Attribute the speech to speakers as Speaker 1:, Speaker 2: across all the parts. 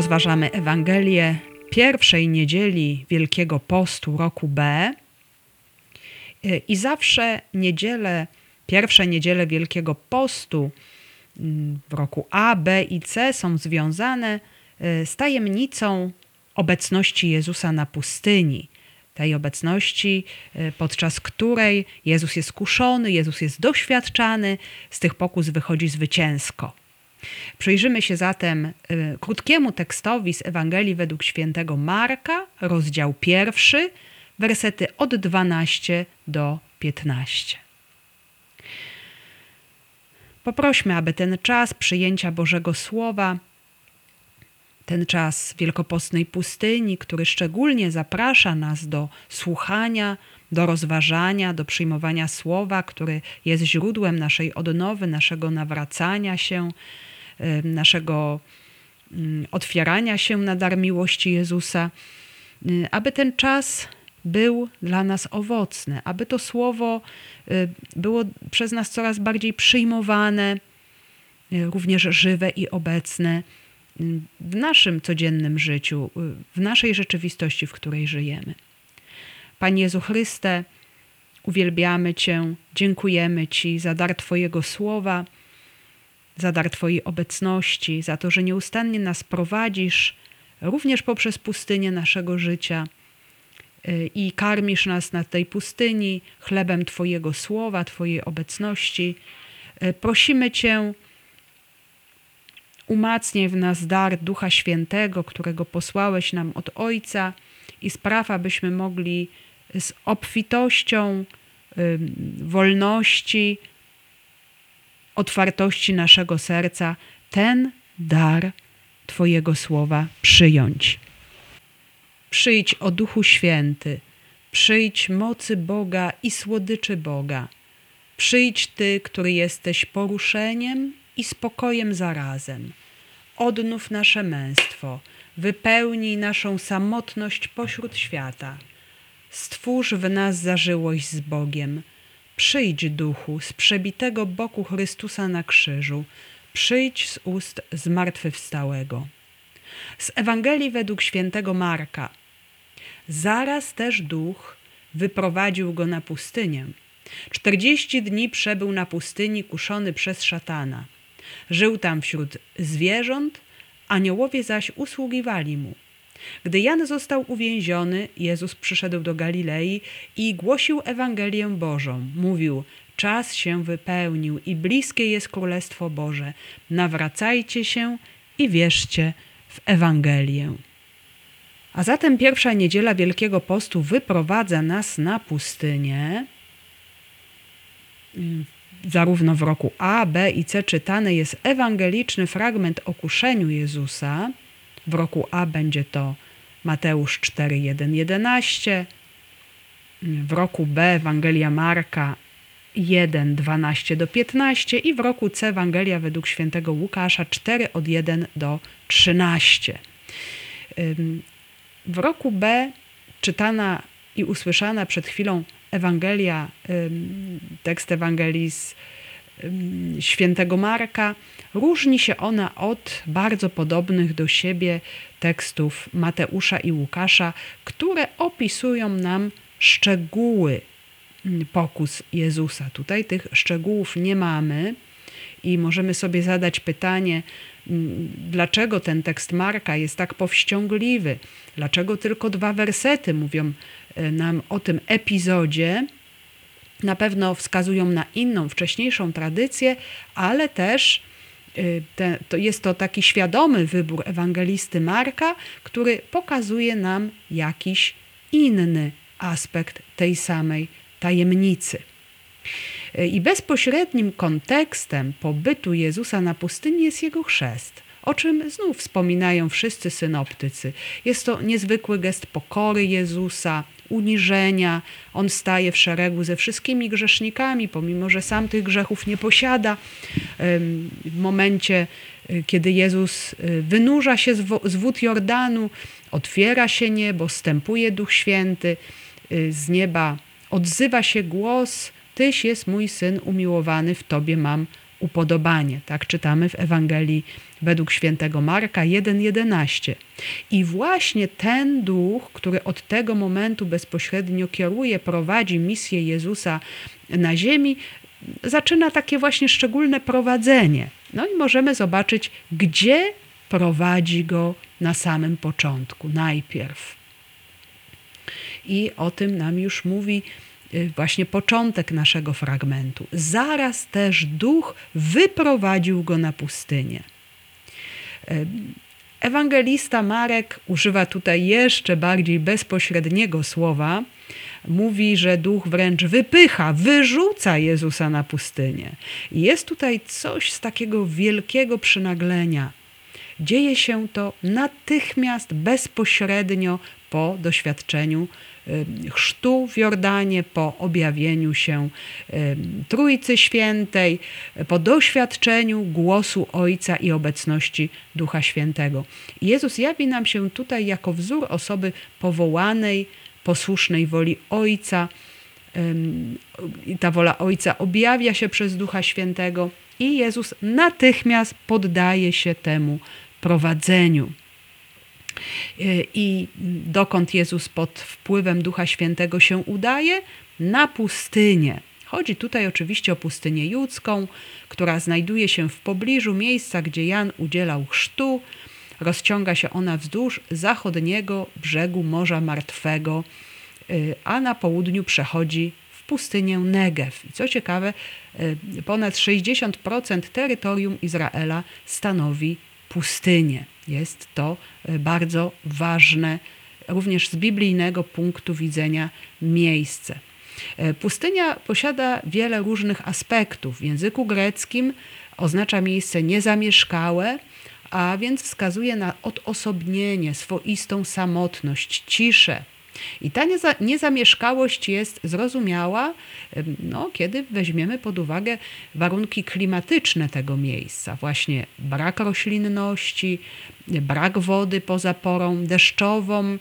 Speaker 1: Rozważamy Ewangelię pierwszej niedzieli Wielkiego Postu roku B. I zawsze niedzielę, pierwsze niedziele Wielkiego Postu mm, w roku A, B i C są związane y, z tajemnicą obecności Jezusa na pustyni. Tej obecności, y, podczas której Jezus jest kuszony, Jezus jest doświadczany, z tych pokus wychodzi zwycięsko. Przyjrzymy się zatem y, krótkiemu tekstowi z Ewangelii według świętego Marka, rozdział pierwszy, wersety od 12 do 15. Poprośmy, aby ten czas przyjęcia Bożego Słowa, ten czas wielkopostnej pustyni, który szczególnie zaprasza nas do słuchania, do rozważania, do przyjmowania słowa, który jest źródłem naszej odnowy, naszego nawracania się, naszego mm, otwierania się na dar miłości Jezusa, y, aby ten czas był dla nas owocny, aby to słowo y, było przez nas coraz bardziej przyjmowane, y, również żywe i obecne w naszym codziennym życiu, w naszej rzeczywistości, w której żyjemy. Panie Jezu Chryste, uwielbiamy Cię, dziękujemy Ci za dar Twojego słowa za dar Twojej obecności, za to, że nieustannie nas prowadzisz również poprzez pustynię naszego życia y, i karmisz nas na tej pustyni chlebem Twojego słowa, Twojej obecności. Y, prosimy Cię, umacniaj w nas dar Ducha Świętego, którego posłałeś nam od Ojca i spraw, abyśmy mogli z obfitością wolności, otwartości naszego serca ten dar Twojego słowa przyjąć. Przyjdź o Duchu Święty, przyjdź mocy Boga i słodyczy Boga. Przyjdź Ty, który jesteś poruszeniem i spokojem zarazem. Odnów nasze męstwo, wypełnij naszą samotność pośród świata. Stwórz w nas zażyłość z Bogiem Przyjdź, duchu, z przebitego boku Chrystusa na krzyżu, przyjdź z ust zmartwychwstałego. Z Ewangelii według świętego Marka. Zaraz też duch wyprowadził go na pustynię. Czterdzieści dni przebył na pustyni kuszony przez szatana. Żył tam wśród zwierząt, aniołowie zaś usługiwali mu. Gdy Jan został uwięziony, Jezus przyszedł do Galilei i głosił Ewangelię Bożą. Mówił: Czas się wypełnił i bliskie jest Królestwo Boże. Nawracajcie się i wierzcie w Ewangelię. A zatem pierwsza niedziela Wielkiego Postu wyprowadza nas na pustynię. Zarówno w roku A, B i C czytany jest ewangeliczny fragment o kuszeniu Jezusa w roku A będzie to Mateusz 4, 1, 11. W roku B Ewangelia Marka 1, 12 do 15 i w roku C Ewangelia według świętego Łukasza 4 od 1 do 13. W roku B czytana i usłyszana przed chwilą Ewangelia, tekst Ewangelii z świętego Marka, różni się ona od bardzo podobnych do siebie tekstów Mateusza i Łukasza, które opisują nam szczegóły pokus Jezusa. Tutaj tych szczegółów nie mamy i możemy sobie zadać pytanie, dlaczego ten tekst Marka jest tak powściągliwy, dlaczego tylko dwa wersety mówią e, nam o tym epizodzie na pewno wskazują na inną, wcześniejszą tradycję, ale też y, te, to jest to taki świadomy wybór ewangelisty Marka, który pokazuje nam jakiś inny aspekt tej samej tajemnicy. Y, I bezpośrednim kontekstem pobytu Jezusa na pustyni jest jego chrzest, o czym znów wspominają wszyscy synoptycy. Jest to niezwykły gest pokory Jezusa, uniżenia. On staje w szeregu ze wszystkimi grzesznikami, pomimo że sam tych grzechów nie posiada. W momencie, y, kiedy Jezus y, wynurza się z wód Jordanu, otwiera się niebo, stępuje Duch Święty, y, z nieba odzywa się głos: Tyś jest mój syn umiłowany, w Tobie mam upodobanie. Tak czytamy w Ewangelii według świętego Marka 1:11. I właśnie ten duch, który od tego momentu bezpośrednio kieruje, prowadzi misję Jezusa na ziemi, zaczyna takie właśnie szczególne prowadzenie. No i możemy zobaczyć, gdzie prowadzi go na samym początku, najpierw. I o tym nam już mówi właśnie początek naszego fragmentu. Zaraz też duch wyprowadził go na pustynię. Y, ewangelista Marek używa tutaj jeszcze bardziej bezpośredniego słowa. Mówi, że duch wręcz wypycha, wyrzuca Jezusa na pustynię. Jest tutaj coś z takiego wielkiego przynaglenia. Dzieje się to natychmiast, bezpośrednio po doświadczeniu chrztu w Jordanie, po objawieniu się Trójcy Świętej, po doświadczeniu głosu Ojca i obecności Ducha Świętego. Jezus jawi nam się tutaj jako wzór osoby powołanej, posłusznej woli Ojca. Ta wola Ojca objawia się przez Ducha Świętego i Jezus natychmiast poddaje się temu prowadzeniu. E, I dokąd Jezus pod wpływem Ducha Świętego się udaje? Na pustynię. Chodzi tutaj oczywiście o pustynię judzką, która znajduje się w pobliżu miejsca, gdzie Jan udzielał chrztu. Rozciąga się ona wzdłuż zachodniego brzegu Morza Martwego, e, a na południu przechodzi w pustynię Negev. I co ciekawe, e, ponad 60% terytorium Izraela stanowi pustynię. Jest to e, bardzo ważne, również z biblijnego punktu widzenia, miejsce. E, pustynia posiada wiele różnych aspektów. W języku greckim oznacza miejsce niezamieszkałe, a więc wskazuje na odosobnienie, swoistą samotność, ciszę. I ta niezamieszkałość jest zrozumiała, no, kiedy weźmiemy pod uwagę warunki klimatyczne tego miejsca. Właśnie brak roślinności, brak wody poza porą deszczową.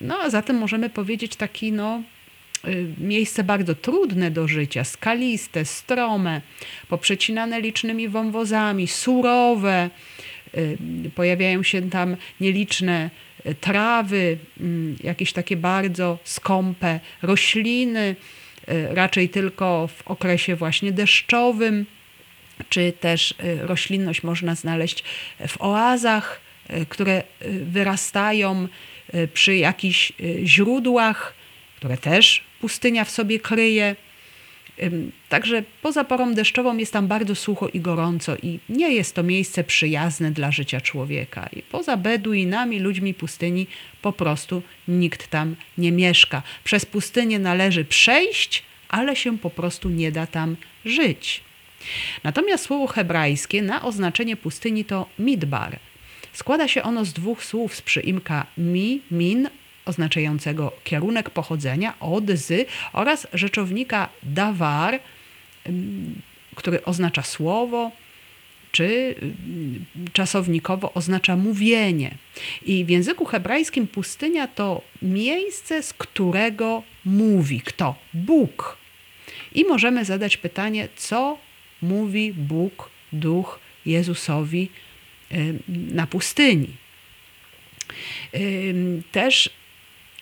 Speaker 1: No a zatem możemy powiedzieć taki no, miejsce bardzo trudne do życia, skaliste, strome, poprzecinane licznymi wąwozami, surowe. Pojawiają się tam nieliczne trawy, mm, jakieś takie bardzo skąpe rośliny, y, raczej tylko w okresie właśnie deszczowym, czy też y, roślinność można znaleźć w oazach, y, które wyrastają przy jakichś źródłach, które też pustynia w sobie kryje. Także poza porą deszczową jest tam bardzo sucho i gorąco i nie jest to miejsce przyjazne dla życia człowieka. I poza Beduinami, ludźmi pustyni, po prostu nikt tam nie mieszka. Przez pustynię należy przejść, ale się po prostu nie da tam żyć. Natomiast słowo hebrajskie na oznaczenie pustyni to midbar. Składa się ono z dwóch słów z przyimka mi, min oznaczającego kierunek pochodzenia od, z oraz rzeczownika dawar, który oznacza słowo, czy czasownikowo oznacza mówienie. I w języku hebrajskim pustynia to miejsce, z którego mówi kto? Bóg. I możemy zadać pytanie, co mówi Bóg, Duch Jezusowi na pustyni. Też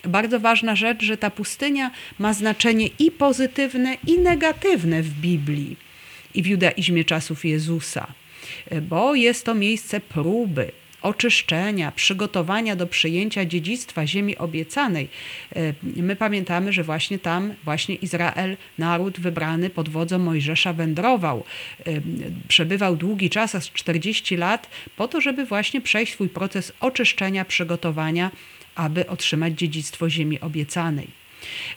Speaker 1: bardzo ważna rzecz, że ta pustynia ma znaczenie i pozytywne, i negatywne w Biblii i w judaizmie czasów Jezusa, bo jest to miejsce próby, oczyszczenia, przygotowania do przyjęcia dziedzictwa ziemi obiecanej. My pamiętamy, że właśnie tam właśnie Izrael, naród wybrany pod wodzą Mojżesza wędrował. Przebywał długi czas, aż 40 lat, po to, żeby właśnie przejść swój proces oczyszczenia, przygotowania aby otrzymać dziedzictwo ziemi obiecanej.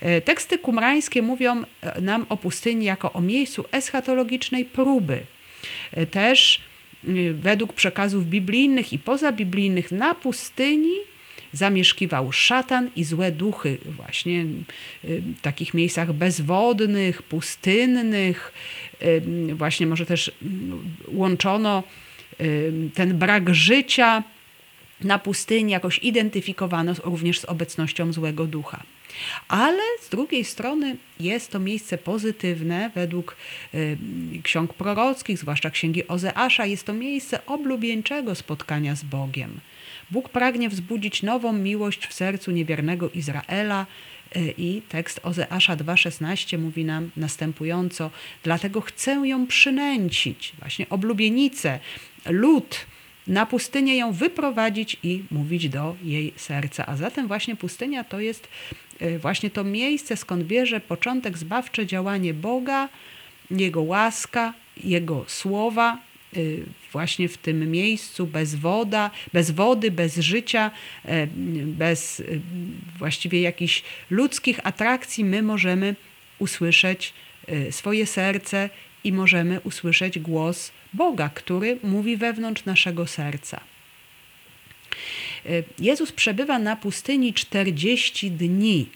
Speaker 1: E, teksty kumrańskie mówią e, nam o pustyni jako o miejscu eschatologicznej próby. E, też według przekazów biblijnych i pozabiblijnych na pustyni zamieszkiwał szatan i złe duchy, właśnie w takich miejscach bezwodnych, pustynnych. Właśnie może też łączono ten brak życia na pustyni jakoś identyfikowano również z obecnością złego ducha. Ale z drugiej strony jest to miejsce pozytywne według y, ksiąg prorockich, zwłaszcza księgi Ozeasza, jest to miejsce oblubieńczego spotkania z Bogiem. Bóg pragnie wzbudzić nową miłość w sercu niewiernego Izraela, y, i tekst Ozeasza 2,16 mówi nam następująco: Dlatego chcę ją przynęcić, właśnie oblubienicę, lud, na pustynię ją wyprowadzić i mówić do jej serca. A zatem właśnie pustynia to jest y, właśnie to miejsce, skąd bierze początek zbawcze działanie Boga, Jego łaska, Jego słowa, y, właśnie w tym miejscu bez woda, bez wody, bez życia, y, bez właściwie jakichś ludzkich atrakcji, my możemy usłyszeć swoje serce i możemy usłyszeć głos Boga, który mówi wewnątrz naszego serca. Jezus przebywa na pustyni 40 dni.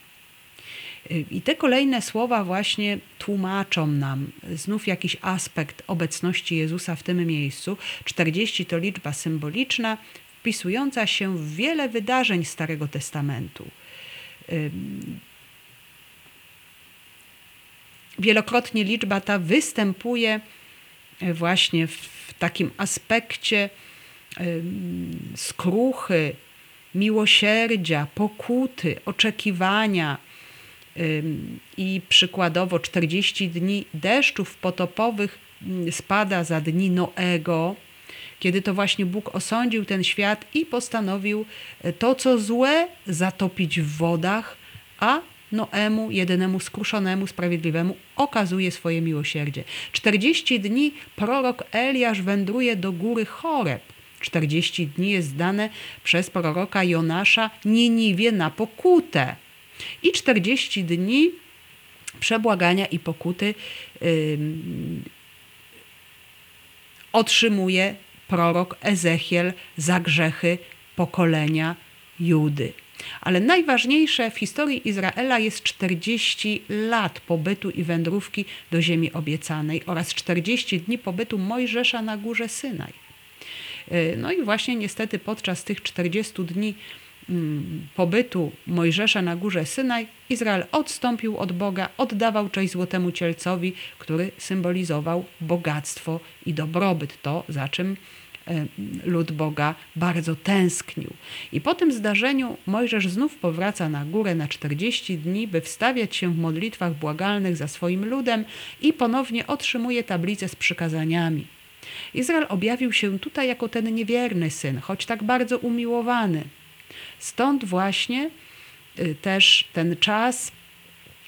Speaker 1: I te kolejne słowa właśnie tłumaczą nam znów jakiś aspekt obecności Jezusa w tym miejscu. 40 to liczba symboliczna, wpisująca się w wiele wydarzeń Starego Testamentu. Wielokrotnie liczba ta występuje właśnie w takim aspekcie skruchy, miłosierdzia, pokuty, oczekiwania. I przykładowo 40 dni deszczów potopowych spada za dni Noego, kiedy to właśnie Bóg osądził ten świat i postanowił e, to, co złe, zatopić w wodach, a Noemu, jedynemu skruszonemu, sprawiedliwemu, okazuje swoje miłosierdzie. 40 dni prorok Eliasz wędruje do góry Choreb. 40 dni jest dane przez proroka Jonasza Niniwie na pokutę. I 40 dni przebłagania i pokuty yy, otrzymuje prorok Ezechiel za grzechy pokolenia Judy. Ale najważniejsze w historii Izraela jest 40 lat pobytu i wędrówki do ziemi obiecanej oraz 40 dni pobytu Mojżesza na górze Synaj. E, no i właśnie niestety podczas tych 40 dni mm, pobytu Mojżesza na górze Synaj, Izrael odstąpił od Boga, oddawał cześć złotemu cielcowi, który symbolizował bogactwo i dobrobyt, to za czym lud Boga bardzo tęsknił. I po tym zdarzeniu Mojżesz znów powraca na górę na 40 dni, by wstawiać się w modlitwach błagalnych za swoim ludem i ponownie otrzymuje tablicę z przykazaniami. Izrael objawił się tutaj jako ten niewierny syn, choć tak bardzo umiłowany. Stąd właśnie y, też ten czas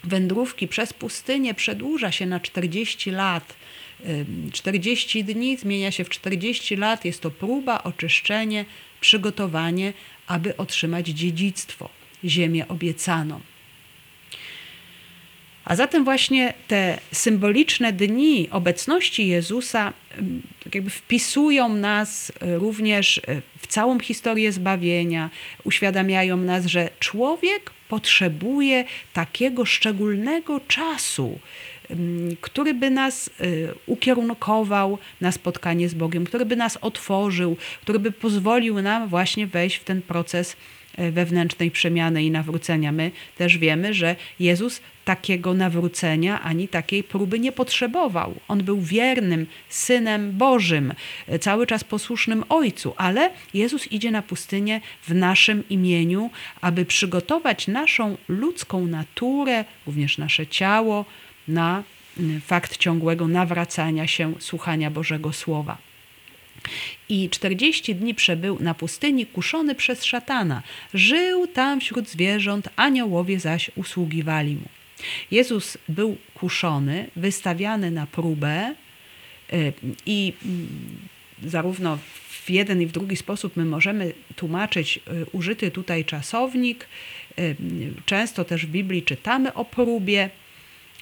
Speaker 1: wędrówki przez pustynię przedłuża się na 40 lat 40 dni zmienia się w 40 lat. Jest to próba, oczyszczenie, przygotowanie, aby otrzymać dziedzictwo, ziemię obiecaną. A zatem właśnie te symboliczne dni obecności Jezusa tak jakby wpisują nas również w całą historię zbawienia, uświadamiają nas, że człowiek potrzebuje takiego szczególnego czasu, który by nas y, ukierunkował na spotkanie z Bogiem, który by nas otworzył, który by pozwolił nam właśnie wejść w ten proces y, wewnętrznej przemiany i nawrócenia. My też wiemy, że Jezus takiego nawrócenia ani takiej próby nie potrzebował. On był wiernym synem Bożym, y, cały czas posłusznym Ojcu, ale Jezus idzie na pustynię w naszym imieniu, aby przygotować naszą ludzką naturę, również nasze ciało, na y, fakt ciągłego nawracania się, słuchania Bożego Słowa. I 40 dni przebył na pustyni, kuszony przez szatana. Żył tam wśród zwierząt, aniołowie zaś usługiwali mu. Jezus był kuszony, wystawiany na próbę y, i mm, zarówno w jeden i w drugi sposób my możemy tłumaczyć y, użyty tutaj czasownik. Często też w Biblii czytamy o próbie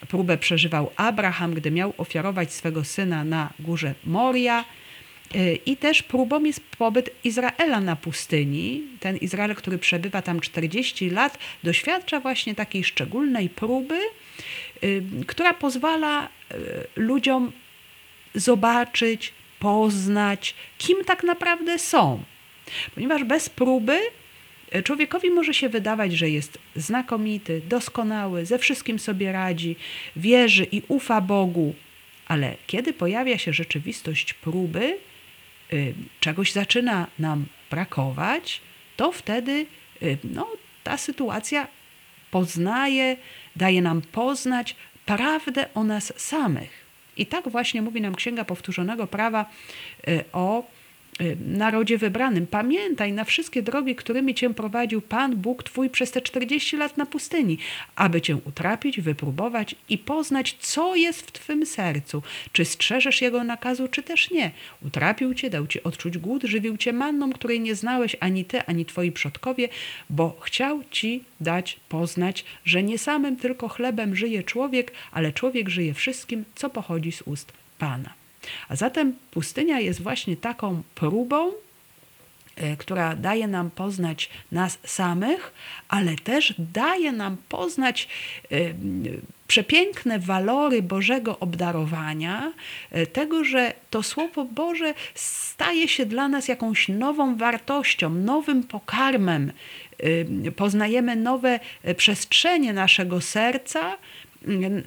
Speaker 1: próbę przeżywał Abraham, gdy miał ofiarować swego syna na górze Moria. Y, I też próbą jest pobyt Izraela na pustyni. Ten Izrael, który przebywa tam 40 lat, doświadcza właśnie takiej szczególnej próby, y, która pozwala y, ludziom zobaczyć, poznać, kim tak naprawdę są. Ponieważ bez próby Człowiekowi może się wydawać, że jest znakomity, doskonały, ze wszystkim sobie radzi, wierzy i ufa Bogu, ale kiedy pojawia się rzeczywistość próby, y, czegoś zaczyna nam brakować, to wtedy y, no, ta sytuacja poznaje, daje nam poznać prawdę o nas samych. I tak właśnie mówi nam Księga Powtórzonego Prawa y, o narodzie wybranym. Pamiętaj na wszystkie drogi, którymi cię prowadził Pan Bóg Twój przez te 40 lat na pustyni, aby cię utrapić, wypróbować i poznać, co jest w Twym sercu, czy strzeżesz Jego nakazu, czy też nie. Utrapił cię, dał ci odczuć głód, żywił cię manną, której nie znałeś ani Ty, ani Twoi przodkowie, bo chciał Ci dać poznać, że nie samym tylko chlebem żyje człowiek, ale człowiek żyje wszystkim, co pochodzi z ust Pana. A zatem pustynia jest właśnie taką próbą, e, która daje nam poznać nas samych, ale też daje nam poznać e, przepiękne walory Bożego obdarowania, e, tego, że to Słowo Boże staje się dla nas jakąś nową wartością, nowym pokarmem. Poznajemy nowe przestrzenie naszego serca,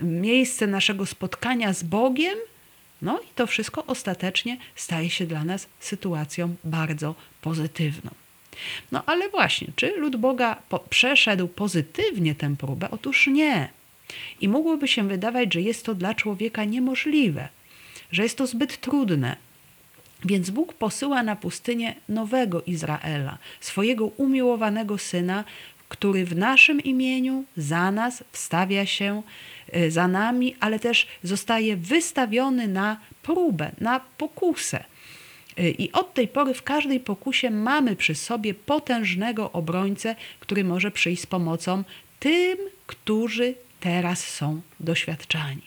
Speaker 1: miejsce naszego spotkania z Bogiem – no i to wszystko ostatecznie staje się dla nas sytuacją bardzo pozytywną. No ale właśnie, czy lud Boga po przeszedł pozytywnie tę próbę? Otóż nie. I mogłoby się wydawać, że jest to dla człowieka niemożliwe, że jest to zbyt trudne. Więc Bóg posyła na pustynię nowego Izraela, swojego umiłowanego syna, który w naszym imieniu za nas wstawia się e, za nami, ale też zostaje wystawiony na próbę, na pokusę. E, I od tej pory w każdej pokusie mamy przy sobie potężnego obrońcę, który może przyjść z pomocą tym, którzy teraz są doświadczani.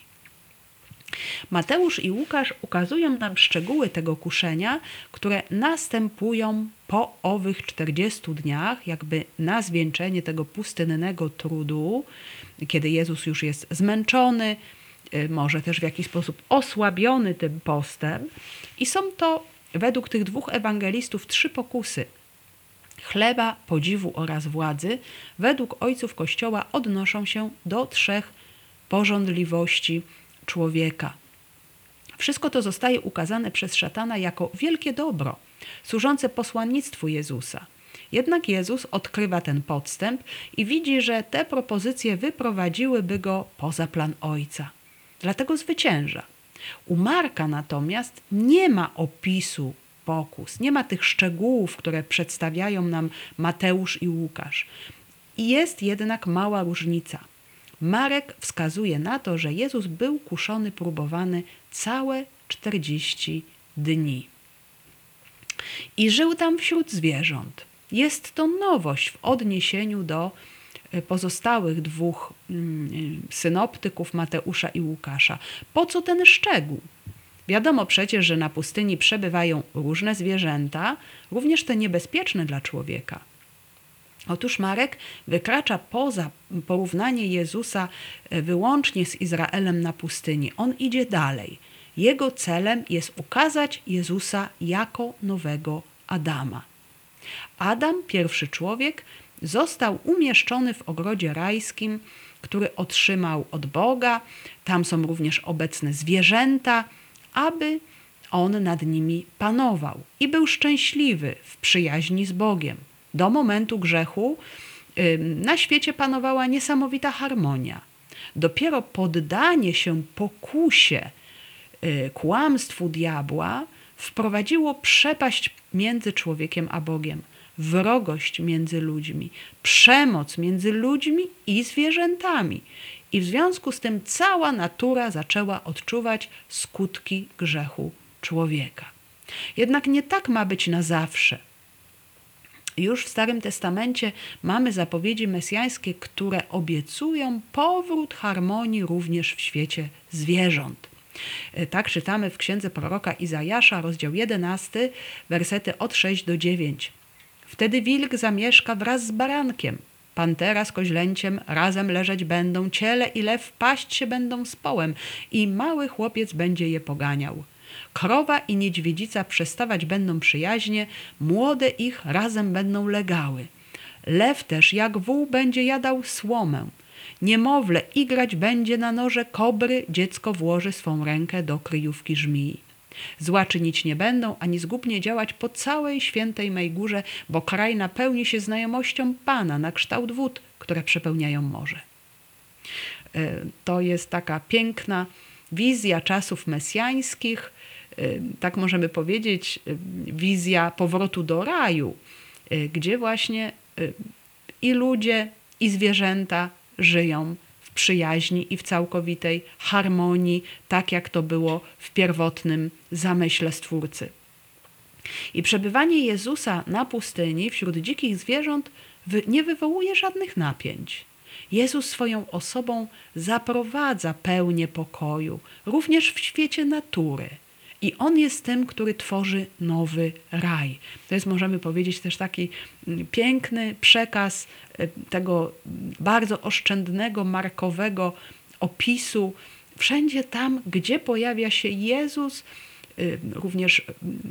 Speaker 1: Mateusz i Łukasz ukazują nam szczegóły tego kuszenia, które następują po owych 40 dniach, jakby na zwieńczenie tego pustynnego trudu, kiedy Jezus już jest zmęczony, y, może też w jakiś sposób osłabiony tym postem. I są to według tych dwóch ewangelistów trzy pokusy. Chleba, podziwu oraz władzy według ojców Kościoła odnoszą się do trzech porządliwości człowieka. Wszystko to zostaje ukazane przez szatana jako wielkie dobro, służące posłannictwu Jezusa. Jednak Jezus odkrywa ten podstęp i widzi, że te propozycje wyprowadziłyby go poza plan Ojca. Dlatego zwycięża. U Marka natomiast nie ma opisu pokus, nie ma tych szczegółów, które przedstawiają nam Mateusz i Łukasz. I jest jednak mała różnica – Marek wskazuje na to, że Jezus był kuszony, próbowany całe 40 dni. I żył tam wśród zwierząt. Jest to nowość w odniesieniu do e, pozostałych dwóch mm, synoptyków, Mateusza i Łukasza. Po co ten szczegół? Wiadomo przecież, że na pustyni przebywają różne zwierzęta, również te niebezpieczne dla człowieka. Otóż Marek wykracza poza porównanie Jezusa e, wyłącznie z Izraelem na pustyni. On idzie dalej. Jego celem jest ukazać Jezusa jako nowego Adama. Adam, pierwszy człowiek, został umieszczony w ogrodzie rajskim, który otrzymał od Boga. Tam są również obecne zwierzęta, aby on nad nimi panował i był szczęśliwy w przyjaźni z Bogiem do momentu grzechu na świecie panowała niesamowita harmonia. Dopiero poddanie się pokusie, kłamstwu diabła wprowadziło przepaść między człowiekiem a Bogiem, wrogość między ludźmi, przemoc między ludźmi i zwierzętami. I w związku z tym cała natura zaczęła odczuwać skutki grzechu człowieka. Jednak nie tak ma być na zawsze. Już w Starym Testamencie mamy zapowiedzi mesjańskie, które obiecują powrót harmonii również w świecie zwierząt. E, tak czytamy w księdze proroka Izajasza, rozdział 11, wersety od 6 do 9. Wtedy wilk zamieszka wraz z barankiem, pantera z koźlęciem razem leżeć będą, ciele i lew paść się będą z połem i mały chłopiec będzie je poganiał. Krowa i niedźwiedzica przestawać będą przyjaźnie, młode ich razem będą legały. Lew też jak wół będzie jadał słomę. Niemowlę igrać będzie na noże kobry, dziecko włoży swą rękę do kryjówki żmii. Zła czynić nie będą, ani zgubnie działać po całej świętej mej górze, bo kraj napełni się znajomością Pana na kształt wód, które przepełniają morze. E, to jest taka piękna wizja czasów mesjańskich, e, tak możemy powiedzieć, e, wizja powrotu do raju, gdzie właśnie i ludzie, i zwierzęta żyją w przyjaźni i w całkowitej harmonii, tak jak to było w pierwotnym zamyśle Stwórcy. I przebywanie Jezusa na pustyni wśród dzikich zwierząt nie wywołuje żadnych napięć. Jezus swoją osobą zaprowadza pełnię pokoju, również w świecie natury. I On jest tym, który tworzy nowy raj. To jest, możemy powiedzieć, też taki mm, piękny przekaz e, tego bardzo oszczędnego, markowego opisu. Wszędzie tam, gdzie pojawia się Jezus, e, również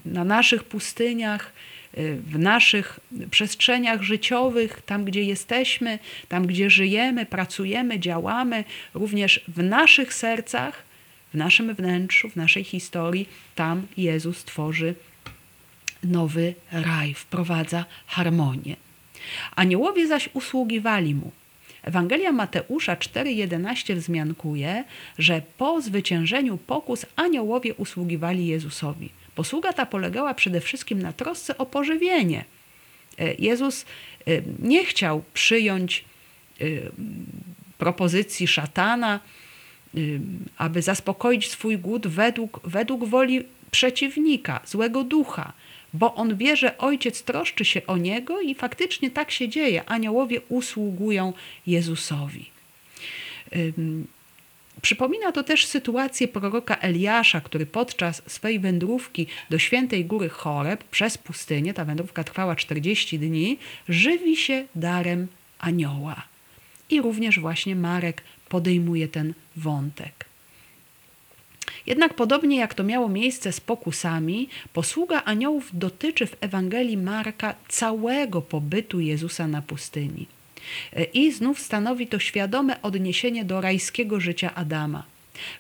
Speaker 1: na naszych pustyniach, e, w naszych przestrzeniach życiowych, tam gdzie jesteśmy, tam gdzie żyjemy, pracujemy, działamy, również w naszych sercach, w naszym wnętrzu, w naszej historii, tam Jezus tworzy nowy raj, wprowadza harmonię. Aniołowie zaś usługiwali mu. Ewangelia Mateusza 4:11 wzmiankuje, że po zwyciężeniu pokus aniołowie usługiwali Jezusowi. Posługa ta polegała przede wszystkim na trosce o pożywienie. E, Jezus e, nie chciał przyjąć e, propozycji szatana, aby zaspokoić swój głód według, według woli przeciwnika, złego ducha, bo on wie, że ojciec troszczy się o niego i faktycznie tak się dzieje. Aniołowie usługują Jezusowi. Przypomina to też sytuację proroka Eliasza, który podczas swej wędrówki do świętej góry Choreb przez pustynię, ta wędrówka trwała 40 dni, żywi się darem anioła. I również właśnie Marek podejmuje ten wątek. Jednak podobnie jak to miało miejsce z pokusami, posługa aniołów dotyczy w Ewangelii Marka całego pobytu Jezusa na pustyni. I znów stanowi to świadome odniesienie do rajskiego życia Adama.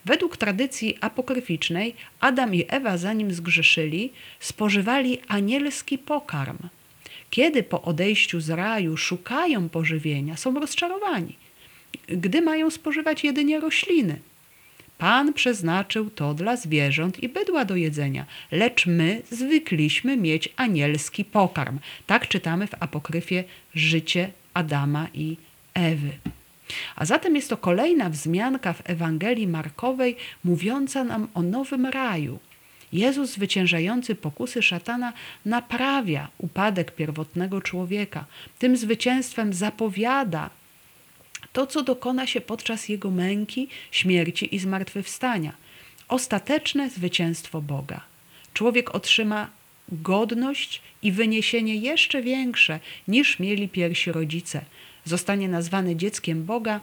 Speaker 1: Według tradycji apokryficznej Adam i Ewa, zanim zgrzeszyli, spożywali anielski pokarm. Kiedy po odejściu z raju szukają pożywienia, są rozczarowani gdy mają spożywać jedynie rośliny. Pan przeznaczył to dla zwierząt i bydła do jedzenia, lecz my zwykliśmy mieć anielski pokarm. Tak czytamy w apokryfie Życie Adama i Ewy. A zatem jest to kolejna wzmianka w Ewangelii Markowej mówiąca nam o nowym raju. Jezus zwyciężający pokusy szatana naprawia upadek pierwotnego człowieka. Tym zwycięstwem zapowiada to, co dokona się podczas Jego męki, śmierci i zmartwychwstania. Ostateczne zwycięstwo Boga. Człowiek otrzyma godność i wyniesienie jeszcze większe niż mieli pierwsi rodzice. Zostanie nazwany dzieckiem Boga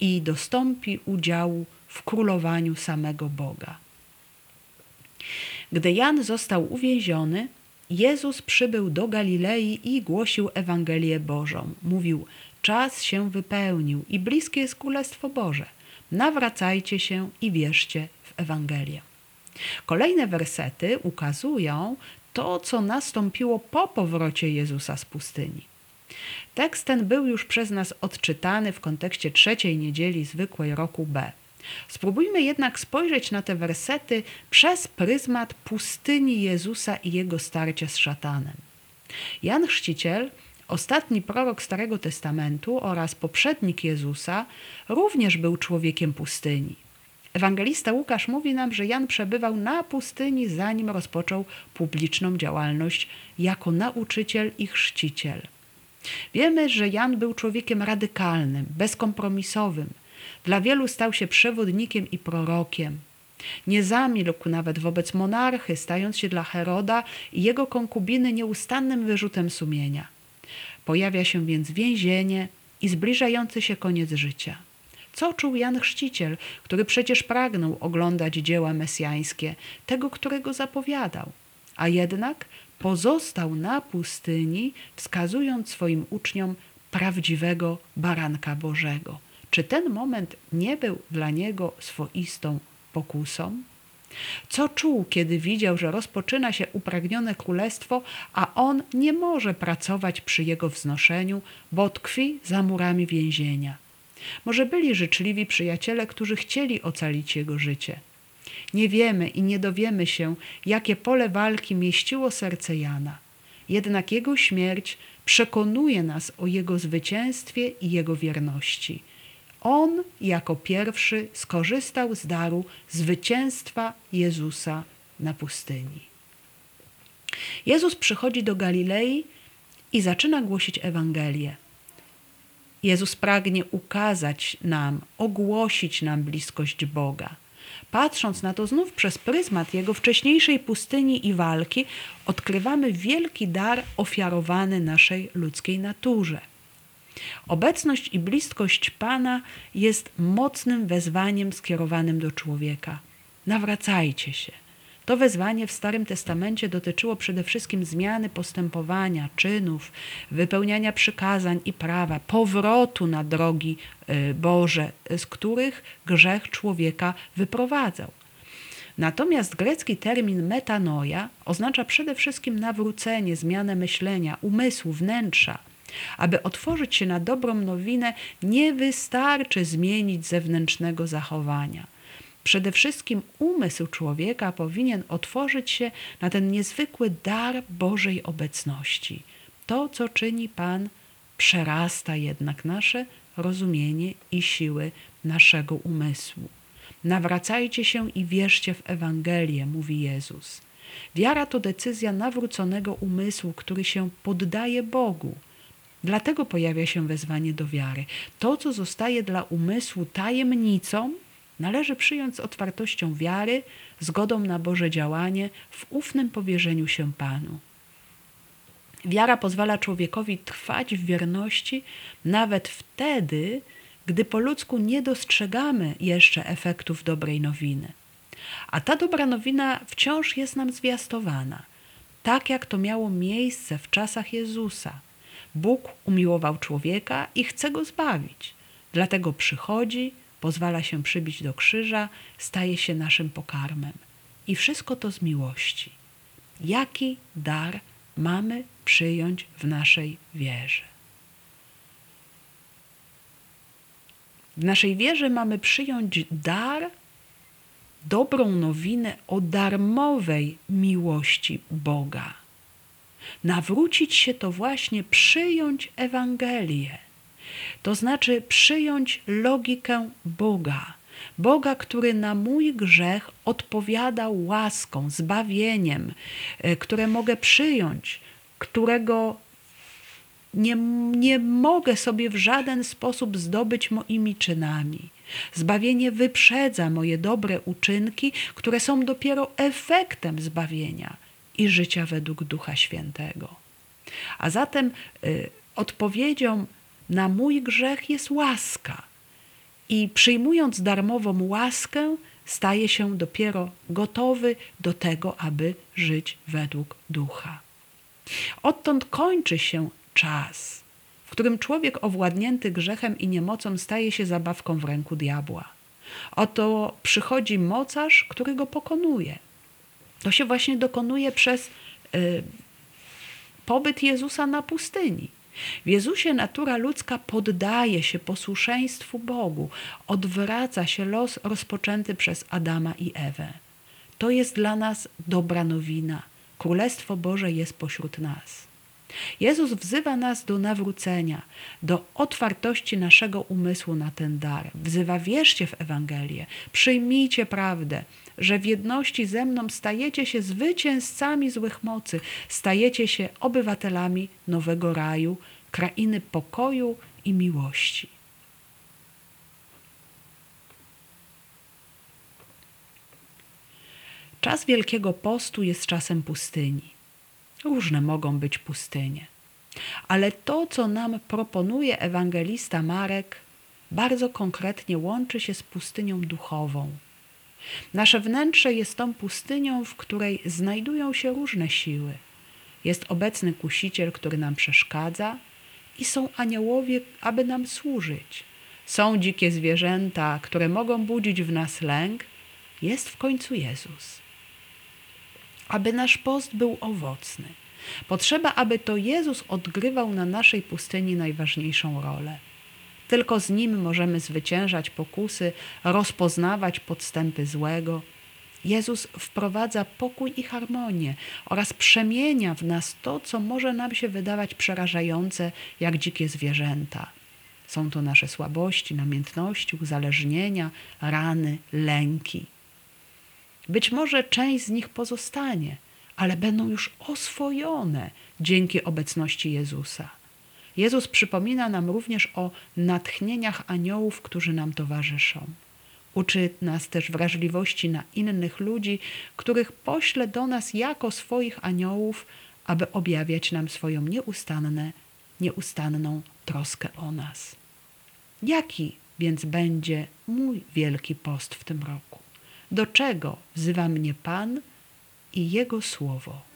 Speaker 1: i dostąpi udziału w królowaniu samego Boga. Gdy Jan został uwięziony, Jezus przybył do Galilei i głosił Ewangelię Bożą. Mówił: Czas się wypełnił i bliskie jest Królestwo Boże. Nawracajcie się i wierzcie w Ewangelię. Kolejne wersety ukazują to, co nastąpiło po powrocie Jezusa z pustyni. Tekst ten był już przez nas odczytany w kontekście trzeciej niedzieli zwykłej roku B. Spróbujmy jednak spojrzeć na te wersety przez pryzmat pustyni Jezusa i jego starcia z szatanem. Jan Chrzciciel Ostatni prorok Starego Testamentu oraz poprzednik Jezusa również był człowiekiem pustyni. Ewangelista Łukasz mówi nam, że Jan przebywał na pustyni, zanim rozpoczął publiczną działalność jako nauczyciel i chrzciciel. Wiemy, że Jan był człowiekiem radykalnym, bezkompromisowym. Dla wielu stał się przewodnikiem i prorokiem. Nie zamilkł nawet wobec monarchy, stając się dla Heroda i jego konkubiny nieustannym wyrzutem sumienia. Pojawia się więc więzienie i zbliżający się koniec życia. Co czuł Jan Chrzciciel, który przecież pragnął oglądać dzieła mesjańskie, tego, którego zapowiadał, a jednak pozostał na pustyni, wskazując swoim uczniom prawdziwego baranka Bożego. Czy ten moment nie był dla niego swoistą pokusą? Co czuł, kiedy widział, że rozpoczyna się upragnione królestwo, a on nie może pracować przy jego wznoszeniu, bo tkwi za murami więzienia? Może byli życzliwi przyjaciele, którzy chcieli ocalić jego życie. Nie wiemy i nie dowiemy się, jakie pole walki mieściło serce Jana. Jednak jego śmierć przekonuje nas o jego zwycięstwie i jego wierności. On jako pierwszy skorzystał z daru zwycięstwa Jezusa na pustyni. Jezus przychodzi do Galilei i zaczyna głosić Ewangelię. Jezus pragnie ukazać nam, ogłosić nam bliskość Boga. Patrząc na to znów przez pryzmat jego wcześniejszej pustyni i walki, odkrywamy wielki dar ofiarowany naszej ludzkiej naturze. Obecność i bliskość Pana jest mocnym wezwaniem skierowanym do człowieka. Nawracajcie się. To wezwanie w Starym Testamencie dotyczyło przede wszystkim zmiany postępowania, czynów, wypełniania przykazań i prawa, powrotu na drogi y, Boże, z których grzech człowieka wyprowadzał. Natomiast grecki termin metanoia oznacza przede wszystkim nawrócenie, zmianę myślenia, umysłu, wnętrza. Aby otworzyć się na dobrą nowinę, nie wystarczy zmienić zewnętrznego zachowania. Przede wszystkim umysł człowieka powinien otworzyć się na ten niezwykły dar Bożej obecności. To, co czyni Pan, przerasta jednak nasze rozumienie i siły naszego umysłu. Nawracajcie się i wierzcie w Ewangelię, mówi Jezus. Wiara to decyzja nawróconego umysłu, który się poddaje Bogu. Dlatego pojawia się wezwanie do wiary. To, co zostaje dla umysłu tajemnicą, należy przyjąć z otwartością wiary, zgodą na Boże działanie, w ufnym powierzeniu się Panu. Wiara pozwala człowiekowi trwać w wierności nawet wtedy, gdy po ludzku nie dostrzegamy jeszcze efektów dobrej nowiny. A ta dobra nowina wciąż jest nam zwiastowana, tak jak to miało miejsce w czasach Jezusa. Bóg umiłował człowieka i chce go zbawić. Dlatego przychodzi, pozwala się przybić do krzyża, staje się naszym pokarmem. I wszystko to z miłości. Jaki dar mamy przyjąć w naszej wierze? W naszej wierze mamy przyjąć dar, dobrą nowinę o darmowej miłości Boga. Nawrócić się to właśnie przyjąć Ewangelię to znaczy przyjąć logikę Boga. Boga, który na mój grzech odpowiada łaską, zbawieniem, e, które mogę przyjąć, którego nie, nie mogę sobie w żaden sposób zdobyć moimi czynami. Zbawienie wyprzedza moje dobre uczynki, które są dopiero efektem zbawienia i życia według Ducha Świętego. A zatem y, odpowiedzią na mój grzech jest łaska. I przyjmując darmową łaskę, staje się dopiero gotowy do tego, aby żyć według ducha. Odtąd kończy się czas, w którym człowiek owładnięty grzechem i niemocą staje się zabawką w ręku diabła. Oto przychodzi mocarz, który go pokonuje. To się właśnie dokonuje przez y, pobyt Jezusa na pustyni. W Jezusie natura ludzka poddaje się posłuszeństwu Bogu, odwraca się los rozpoczęty przez Adama i Ewę. To jest dla nas dobra nowina. Królestwo Boże jest pośród nas. Jezus wzywa nas do nawrócenia, do otwartości naszego umysłu na ten dar. Wzywa, wierzcie w Ewangelię, przyjmijcie prawdę, że w jedności ze mną stajecie się zwycięzcami złych mocy, stajecie się obywatelami nowego raju, krainy pokoju i miłości. Czas Wielkiego Postu jest czasem pustyni. Różne mogą być pustynie. Ale to, co nam proponuje ewangelista Marek, bardzo konkretnie łączy się z pustynią duchową. Nasze wnętrze jest tą pustynią, w której znajdują się różne siły. Jest obecny kusiciel, który nam przeszkadza, i są aniołowie, aby nam służyć. Są dzikie zwierzęta, które mogą budzić w nas lęk. Jest w końcu Jezus. Aby nasz post był owocny, potrzeba, aby to Jezus odgrywał na naszej pustyni najważniejszą rolę. Tylko z nim możemy zwyciężać pokusy, rozpoznawać podstępy złego. Jezus wprowadza pokój i harmonię oraz przemienia w nas to, co może nam się wydawać przerażające, jak dzikie zwierzęta. Są to nasze słabości, namiętności, uzależnienia, rany, lęki. Być może część z nich pozostanie, ale będą już oswojone dzięki obecności Jezusa. Jezus przypomina nam również o natchnieniach aniołów, którzy nam towarzyszą. Uczy nas też wrażliwości na innych ludzi, których pośle do nas jako swoich aniołów, aby objawiać nam swoją nieustanne, nieustanną troskę o nas. Jaki więc będzie mój wielki post w tym roku? Do czego wzywa mnie Pan i Jego Słowo?